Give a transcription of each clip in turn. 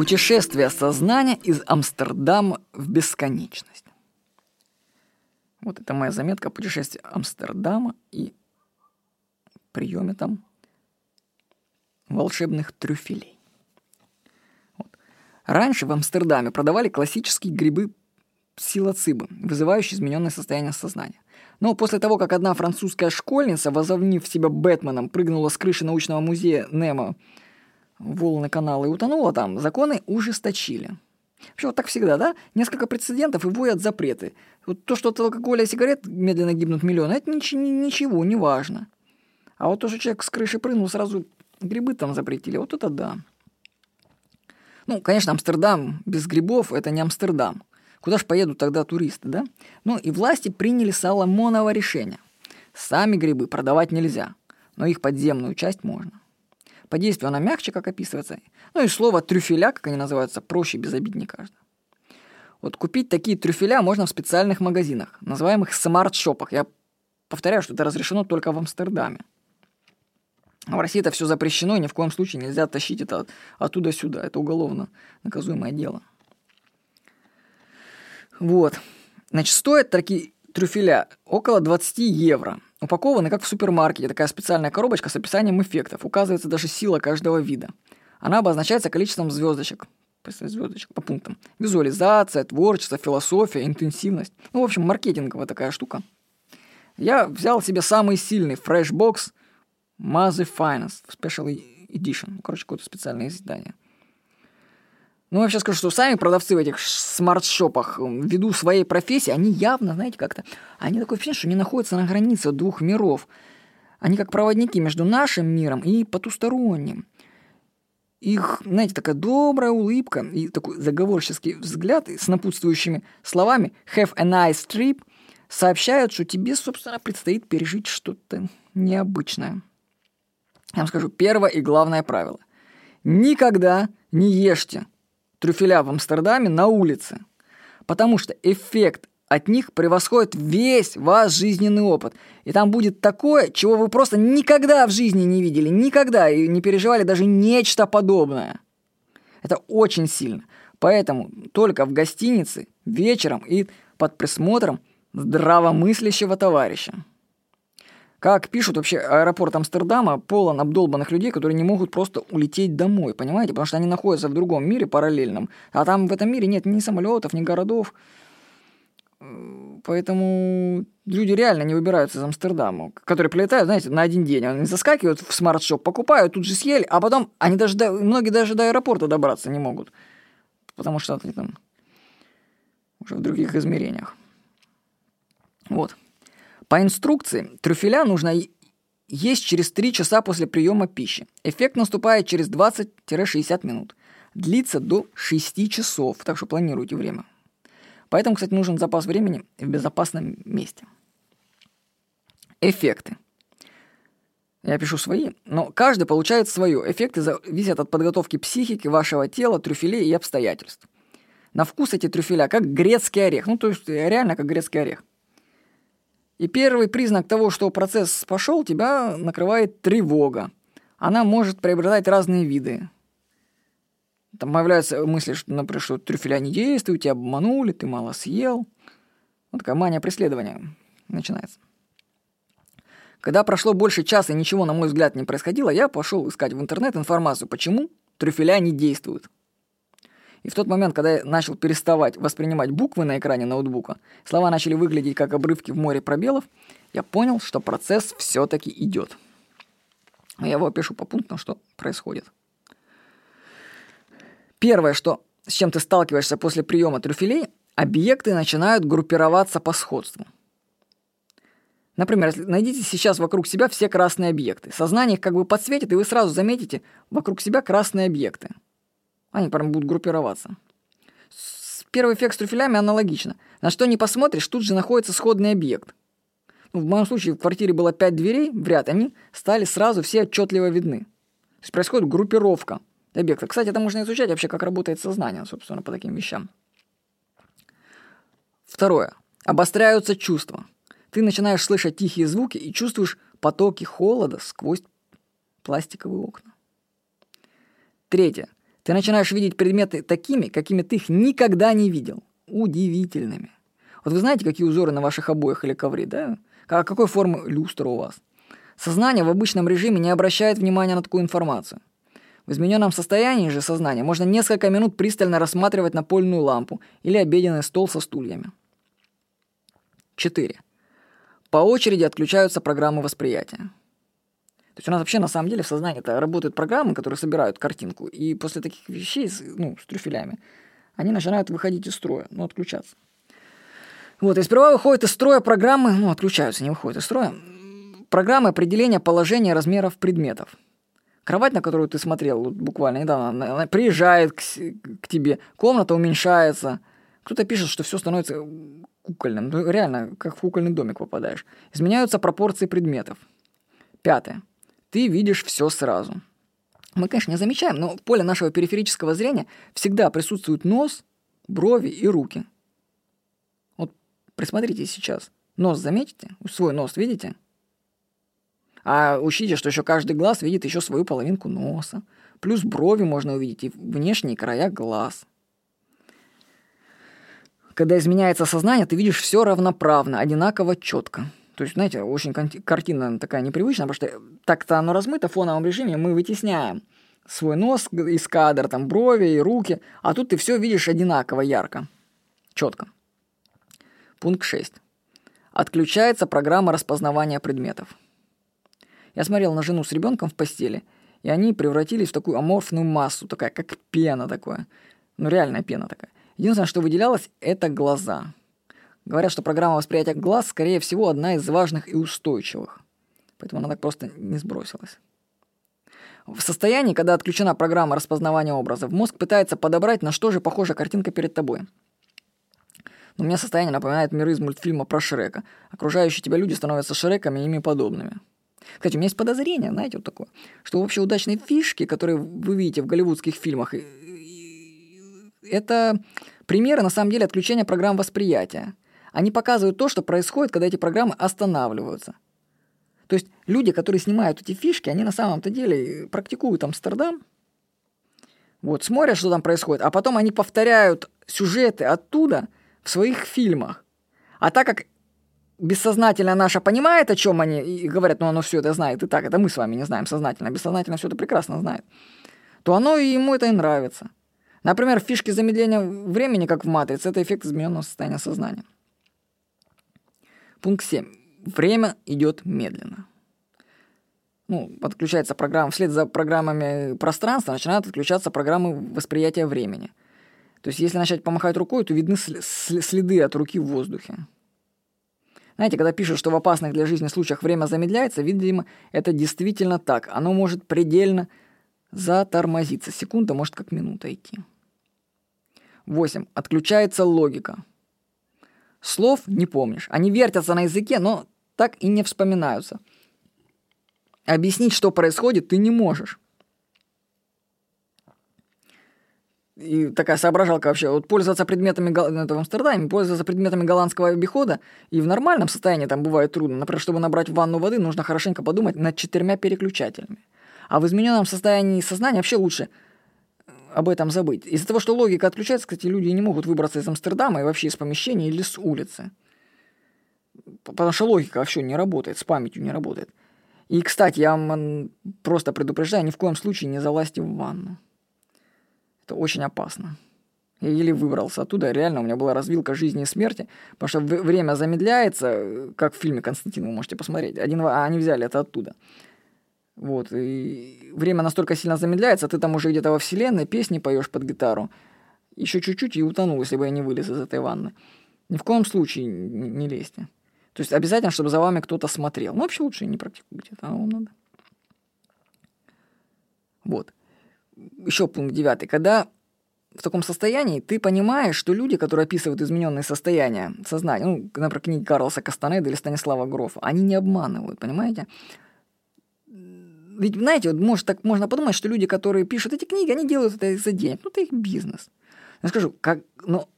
Путешествие сознания из Амстердама в бесконечность. Вот это моя заметка о Амстердама и приеме там волшебных трюфелей. Вот. Раньше в Амстердаме продавали классические грибы псилоцибы, вызывающие измененное состояние сознания. Но после того, как одна французская школьница, возомнив себя Бэтменом, прыгнула с крыши научного музея Немо волны канала и утонула там, законы ужесточили. Вообще вот так всегда, да? Несколько прецедентов и вводят запреты. Вот то, что от алкоголя и сигарет медленно гибнут миллионы, это ничего, ничего не важно. А вот то, что человек с крыши прыгнул, сразу грибы там запретили. Вот это да. Ну, конечно, Амстердам без грибов – это не Амстердам. Куда ж поедут тогда туристы, да? Ну и власти приняли Соломоново решение. Сами грибы продавать нельзя, но их подземную часть можно. По действию она мягче, как описывается. Ну и слово трюфеля, как они называются, проще безобиднее кажется. Вот купить такие трюфеля можно в специальных магазинах, называемых смарт-шопах. Я повторяю, что это разрешено только в Амстердаме. А в России это все запрещено, и ни в коем случае нельзя тащить это оттуда сюда. Это уголовно наказуемое дело. Вот. Значит, стоят такие трюфеля около 20 евро. Упакованы как в супермаркете, такая специальная коробочка с описанием эффектов. Указывается даже сила каждого вида. Она обозначается количеством звездочек. Звездочек по пунктам. Визуализация, творчество, философия, интенсивность. Ну, в общем, маркетинговая такая штука. Я взял себе самый сильный fresh box Maze Finance Special Edition. Короче, какое-то специальное издание. Ну, я вообще скажу, что сами продавцы в этих смарт-шопах, ввиду своей профессии, они явно, знаете, как-то... Они такое впечатление, что они находятся на границе двух миров. Они как проводники между нашим миром и потусторонним. Их, знаете, такая добрая улыбка и такой заговорческий взгляд с напутствующими словами «Have a nice trip» сообщают, что тебе, собственно, предстоит пережить что-то необычное. Я вам скажу, первое и главное правило. Никогда не ешьте трюфеля в Амстердаме на улице. Потому что эффект от них превосходит весь ваш жизненный опыт. И там будет такое, чего вы просто никогда в жизни не видели, никогда и не переживали даже нечто подобное. Это очень сильно. Поэтому только в гостинице, вечером и под присмотром здравомыслящего товарища. Как пишут вообще, аэропорт Амстердама полон обдолбанных людей, которые не могут просто улететь домой, понимаете? Потому что они находятся в другом мире параллельном, а там в этом мире нет ни самолетов, ни городов. Поэтому люди реально не выбираются из Амстердама, которые прилетают, знаете, на один день. Они заскакивают в смарт-шоп, покупают, тут же съели, а потом они даже до, многие даже до аэропорта добраться не могут. Потому что они там уже в других измерениях. Вот. По инструкции трюфеля нужно есть через 3 часа после приема пищи. Эффект наступает через 20-60 минут. Длится до 6 часов, так что планируйте время. Поэтому, кстати, нужен запас времени в безопасном месте. Эффекты. Я пишу свои, но каждый получает свое. Эффекты зависят от подготовки психики, вашего тела, трюфелей и обстоятельств. На вкус эти трюфеля как грецкий орех. Ну, то есть реально как грецкий орех. И первый признак того, что процесс пошел, тебя накрывает тревога. Она может приобретать разные виды. Там появляются мысли, что, например, что трюфеля не действуют, тебя обманули, ты мало съел. Вот такая мания преследования начинается. Когда прошло больше часа и ничего, на мой взгляд, не происходило, я пошел искать в интернет информацию, почему трюфеля не действуют. И в тот момент, когда я начал переставать воспринимать буквы на экране ноутбука, слова начали выглядеть как обрывки в море пробелов, я понял, что процесс все-таки идет. Я его опишу по пунктам, что происходит. Первое, что, с чем ты сталкиваешься после приема трюфелей, объекты начинают группироваться по сходству. Например, найдите сейчас вокруг себя все красные объекты. Сознание их как бы подсветит, и вы сразу заметите вокруг себя красные объекты – они прям будут группироваться. Первый эффект с трюфелями аналогично. На что не посмотришь, тут же находится сходный объект. Ну, в моем случае в квартире было пять дверей в ряд, они стали сразу все отчетливо видны. То есть происходит группировка объектов. Кстати, это можно изучать вообще, как работает сознание, собственно, по таким вещам. Второе. Обостряются чувства. Ты начинаешь слышать тихие звуки и чувствуешь потоки холода сквозь пластиковые окна. Третье. Ты начинаешь видеть предметы такими, какими ты их никогда не видел. Удивительными. Вот вы знаете, какие узоры на ваших обоях или ковре, да? А какой формы люстра у вас? Сознание в обычном режиме не обращает внимания на такую информацию. В измененном состоянии же сознания можно несколько минут пристально рассматривать напольную лампу или обеденный стол со стульями. 4. По очереди отключаются программы восприятия. Есть у нас вообще на самом деле в сознании -то работают программы, которые собирают картинку, и после таких вещей, ну, с трюфелями, они начинают выходить из строя, ну, отключаться. Вот, и сперва выходят из строя программы, ну, отключаются, не выходят из строя, программы определения положения размеров предметов. Кровать, на которую ты смотрел вот буквально недавно, она, она приезжает к, к тебе, комната уменьшается. Кто-то пишет, что все становится кукольным. Ну, реально, как в кукольный домик попадаешь. Изменяются пропорции предметов. Пятое. Ты видишь все сразу. Мы, конечно, не замечаем, но в поле нашего периферического зрения всегда присутствует нос, брови и руки. Вот присмотритесь сейчас. Нос заметите? Свой нос видите? А учтите, что еще каждый глаз видит еще свою половинку носа. Плюс брови можно увидеть и внешние края глаз. Когда изменяется сознание, ты видишь все равноправно, одинаково четко. То есть, знаете, очень картина такая непривычная, потому что так-то оно размыто в фоновом режиме, мы вытесняем свой нос из кадра, там брови и руки, а тут ты все видишь одинаково ярко, четко. Пункт 6. Отключается программа распознавания предметов. Я смотрел на жену с ребенком в постели, и они превратились в такую аморфную массу, такая, как пена такое. Ну, реальная пена такая. Единственное, что выделялось, это глаза. Говорят, что программа восприятия глаз, скорее всего, одна из важных и устойчивых. Поэтому она так просто не сбросилась. В состоянии, когда отключена программа распознавания образов, мозг пытается подобрать, на что же похожа картинка перед тобой. Но мне состояние напоминает миры из мультфильма про Шрека. Окружающие тебя люди становятся Шреками и ими подобными. Кстати, у меня есть подозрение, знаете, вот такое, что вообще удачные фишки, которые вы видите в голливудских фильмах, это примеры, на самом деле, отключения программ восприятия. Они показывают то, что происходит, когда эти программы останавливаются. То есть люди, которые снимают эти фишки, они на самом-то деле практикуют Амстердам, вот, смотрят, что там происходит, а потом они повторяют сюжеты оттуда в своих фильмах. А так как бессознательно наше понимает, о чем они, и говорят, ну оно все это знает, и так, это мы с вами не знаем сознательно, бессознательно все это прекрасно знает, то оно и ему это и нравится. Например, фишки замедления времени, как в «Матрице», это эффект измененного состояния сознания. Пункт 7. Время идет медленно. Ну, подключается программа, вслед за программами пространства начинают отключаться программы восприятия времени. То есть, если начать помахать рукой, то видны следы от руки в воздухе. Знаете, когда пишут, что в опасных для жизни случаях время замедляется, видимо, это действительно так. Оно может предельно затормозиться. Секунда может как минута идти. 8. Отключается логика. Слов не помнишь. Они вертятся на языке, но так и не вспоминаются. Объяснить, что происходит, ты не можешь. и такая соображалка вообще, вот пользоваться предметами, это в Амстердаме, пользоваться предметами голландского обихода, и в нормальном состоянии там бывает трудно. Например, чтобы набрать в ванну воды, нужно хорошенько подумать над четырьмя переключателями. А в измененном состоянии сознания вообще лучше об этом забыть. Из-за того, что логика отключается, кстати, люди не могут выбраться из Амстердама и вообще из помещения или с улицы. Потому что логика вообще не работает, с памятью не работает. И, кстати, я вам просто предупреждаю, ни в коем случае не залазьте в ванну. Это очень опасно. Я еле выбрался оттуда. Реально, у меня была развилка жизни и смерти, потому что время замедляется, как в фильме Константин, вы можете посмотреть. Один, а они взяли это оттуда. Вот, и время настолько сильно замедляется, ты там уже где-то во вселенной песни поешь под гитару. Еще чуть-чуть и утонул, если бы я не вылез из этой ванны. Ни в коем случае не, лезьте. То есть обязательно, чтобы за вами кто-то смотрел. Ну, вообще лучше не практикуйте, это вам надо. Вот еще пункт девятый, когда в таком состоянии ты понимаешь, что люди, которые описывают измененные состояния сознания, ну, например, книги Карлоса Кастанеда или Станислава Грофа, они не обманывают, понимаете? Ведь, знаете, вот может, так можно подумать, что люди, которые пишут эти книги, они делают это из-за денег. Ну, это их бизнес. Я скажу, как, ну,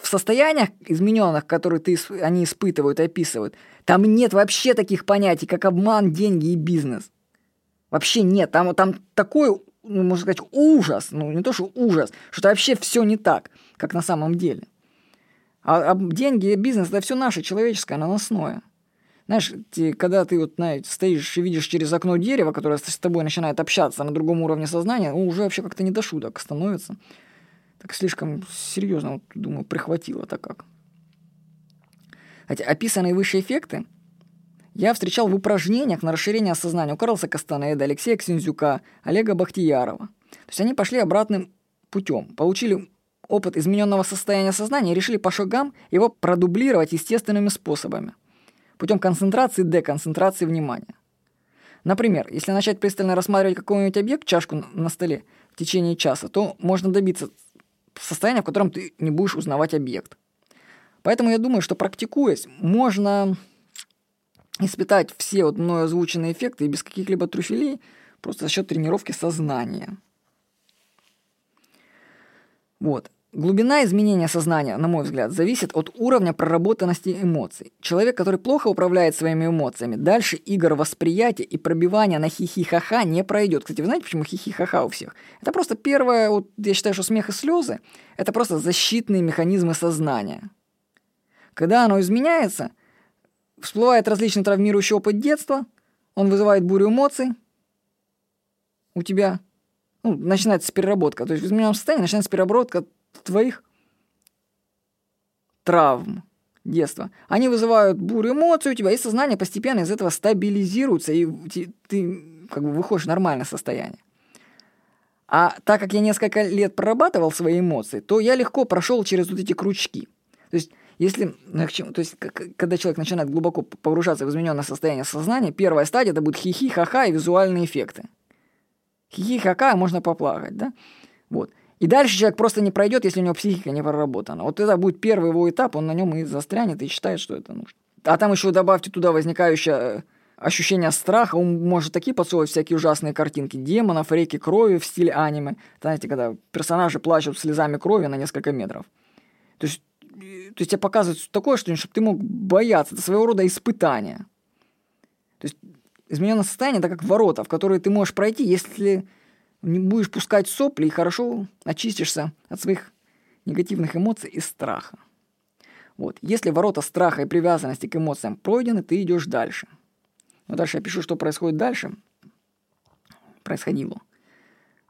в состояниях измененных, которые ты, они испытывают и описывают, там нет вообще таких понятий, как обман, деньги и бизнес. Вообще нет. Там, там такой ну, можно сказать, ужас, ну, не то, что ужас, что вообще все не так, как на самом деле. А, а деньги, бизнес, это все наше человеческое, наносное. Знаешь, ты, когда ты вот знаете, стоишь и видишь через окно дерево, которое с тобой начинает общаться на другом уровне сознания, ну, уже вообще как-то не до шуток становится. Так слишком серьезно, вот, думаю, прихватило так как. Хотя описанные выше эффекты я встречал в упражнениях на расширение сознания у Карлса Кастанеда, Алексея Ксензюка, Олега Бахтиярова. То есть они пошли обратным путем, получили опыт измененного состояния сознания и решили по шагам его продублировать естественными способами – путем концентрации и деконцентрации внимания. Например, если начать пристально рассматривать какой-нибудь объект, чашку на столе в течение часа, то можно добиться состояния, в котором ты не будешь узнавать объект. Поэтому я думаю, что практикуясь, можно испытать все вот мною озвученные эффекты и без каких-либо трюфелей, просто за счет тренировки сознания. Вот. Глубина изменения сознания, на мой взгляд, зависит от уровня проработанности эмоций. Человек, который плохо управляет своими эмоциями, дальше игр восприятия и пробивания на хихи-ха-ха не пройдет. Кстати, вы знаете, почему хихи-ха-ха у всех? Это просто первое, вот я считаю, что смех и слезы – это просто защитные механизмы сознания. Когда оно изменяется, всплывает различный травмирующий опыт детства, он вызывает бурю эмоций у тебя, ну, начинается переработка. То есть в измененном состоянии начинается переработка твоих травм детства. Они вызывают бурю эмоций у тебя, и сознание постепенно из этого стабилизируется, и ты как бы выходишь в нормальное состояние. А так как я несколько лет прорабатывал свои эмоции, то я легко прошел через вот эти крючки. То есть, если, ну, то есть, когда человек начинает глубоко погружаться в измененное состояние сознания, первая стадия это будет хихи, ха-ха и визуальные эффекты. Хихи, ха-ха, можно поплакать, да? Вот. И дальше человек просто не пройдет, если у него психика не проработана. Вот это будет первый его этап, он на нем и застрянет, и считает, что это нужно. А там еще добавьте туда возникающее э, ощущение страха, он может такие подсовывать всякие ужасные картинки демонов, реки крови в стиле аниме. Знаете, когда персонажи плачут слезами крови на несколько метров. То есть, э, то есть тебе показывают такое, что чтобы ты мог бояться. Это своего рода испытание. То есть измененное состояние – это как ворота, в которые ты можешь пройти, если не будешь пускать сопли и хорошо очистишься от своих негативных эмоций и страха. Вот. Если ворота страха и привязанности к эмоциям пройдены, ты идешь дальше. Но дальше я пишу, что происходит дальше. Происходило.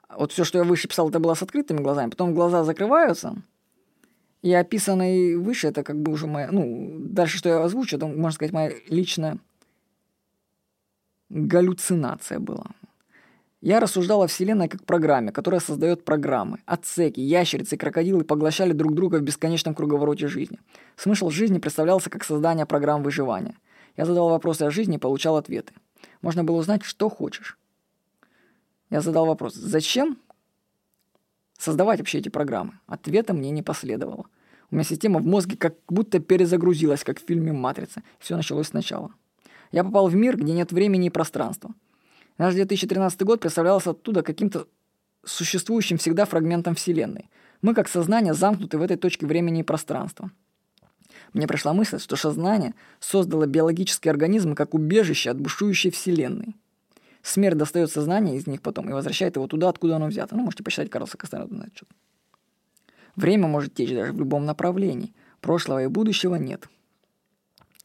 Вот все, что я выше писал, это было с открытыми глазами. Потом глаза закрываются. И описанное выше, это как бы уже моя... Ну, дальше, что я озвучу, это, можно сказать, моя личная галлюцинация была. Я рассуждал о Вселенной как программе, которая создает программы. Отсеки, ящерицы и крокодилы поглощали друг друга в бесконечном круговороте жизни. Смысл жизни представлялся как создание программ выживания. Я задал вопросы о жизни и получал ответы. Можно было узнать, что хочешь. Я задал вопрос, зачем создавать вообще эти программы? Ответа мне не последовало. У меня система в мозге как будто перезагрузилась, как в фильме «Матрица». Все началось сначала. Я попал в мир, где нет времени и пространства – Наш 2013 год представлялся оттуда каким-то существующим всегда фрагментом Вселенной. Мы, как сознание, замкнуты в этой точке времени и пространства. Мне пришла мысль, что сознание создало биологические организмы как убежище от бушующей Вселенной. Смерть достает сознание из них потом и возвращает его туда, откуда оно взято. Ну, можете почитать Карлса Кастанеда на этот Время может течь даже в любом направлении. Прошлого и будущего нет.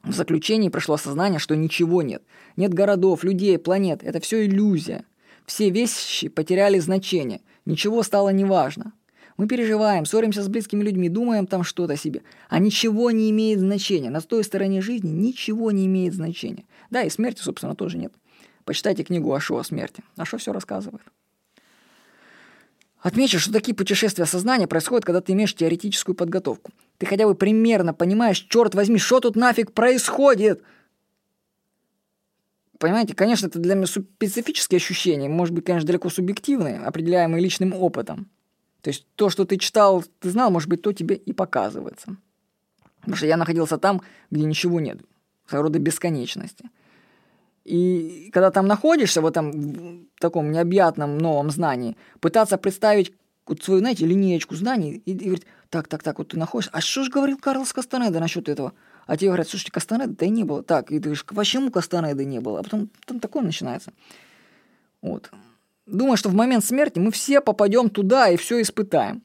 В заключении пришло осознание, что ничего нет. Нет городов, людей, планет. Это все иллюзия. Все вещи потеряли значение. Ничего стало неважно. Мы переживаем, ссоримся с близкими людьми, думаем там что-то себе. А ничего не имеет значения. На той стороне жизни ничего не имеет значения. Да, и смерти, собственно, тоже нет. Почитайте книгу Ашо о смерти. Ашо все рассказывает. Отмечу, что такие путешествия сознания происходят, когда ты имеешь теоретическую подготовку. Ты хотя бы примерно понимаешь, черт возьми, что тут нафиг происходит. Понимаете, конечно, это для меня специфические ощущения, может быть, конечно, далеко субъективные, определяемые личным опытом. То есть то, что ты читал, ты знал, может быть, то тебе и показывается. Потому что я находился там, где ничего нет, своего рода бесконечности – и когда там находишься в этом в таком необъятном новом знании, пытаться представить вот свою, знаете, линеечку знаний и, и говорить, так, так, так, вот ты находишься, а что же говорил Карлос Кастанеда насчет этого? А тебе говорят, слушайте, Кастанеда-то и не было. Так, и ты говоришь, почему Кастанеды не было? А потом там такое начинается. Вот. думаю, что в момент смерти мы все попадем туда и все испытаем.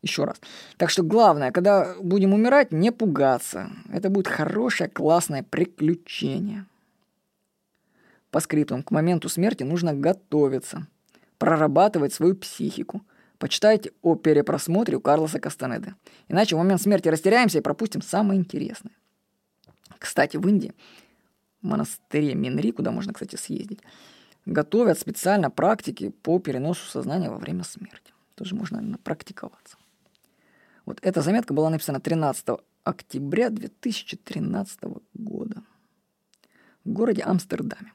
Еще раз. Так что главное, когда будем умирать, не пугаться. Это будет хорошее, классное приключение. По скриптам, к моменту смерти нужно готовиться, прорабатывать свою психику. Почитайте о перепросмотре у Карлоса Кастанеды. Иначе в момент смерти растеряемся и пропустим самое интересное. Кстати, в Индии, в монастыре Минри, куда можно, кстати, съездить, готовят специально практики по переносу сознания во время смерти. Тоже можно, наверное, практиковаться. Вот эта заметка была написана 13 октября 2013 года в городе Амстердаме.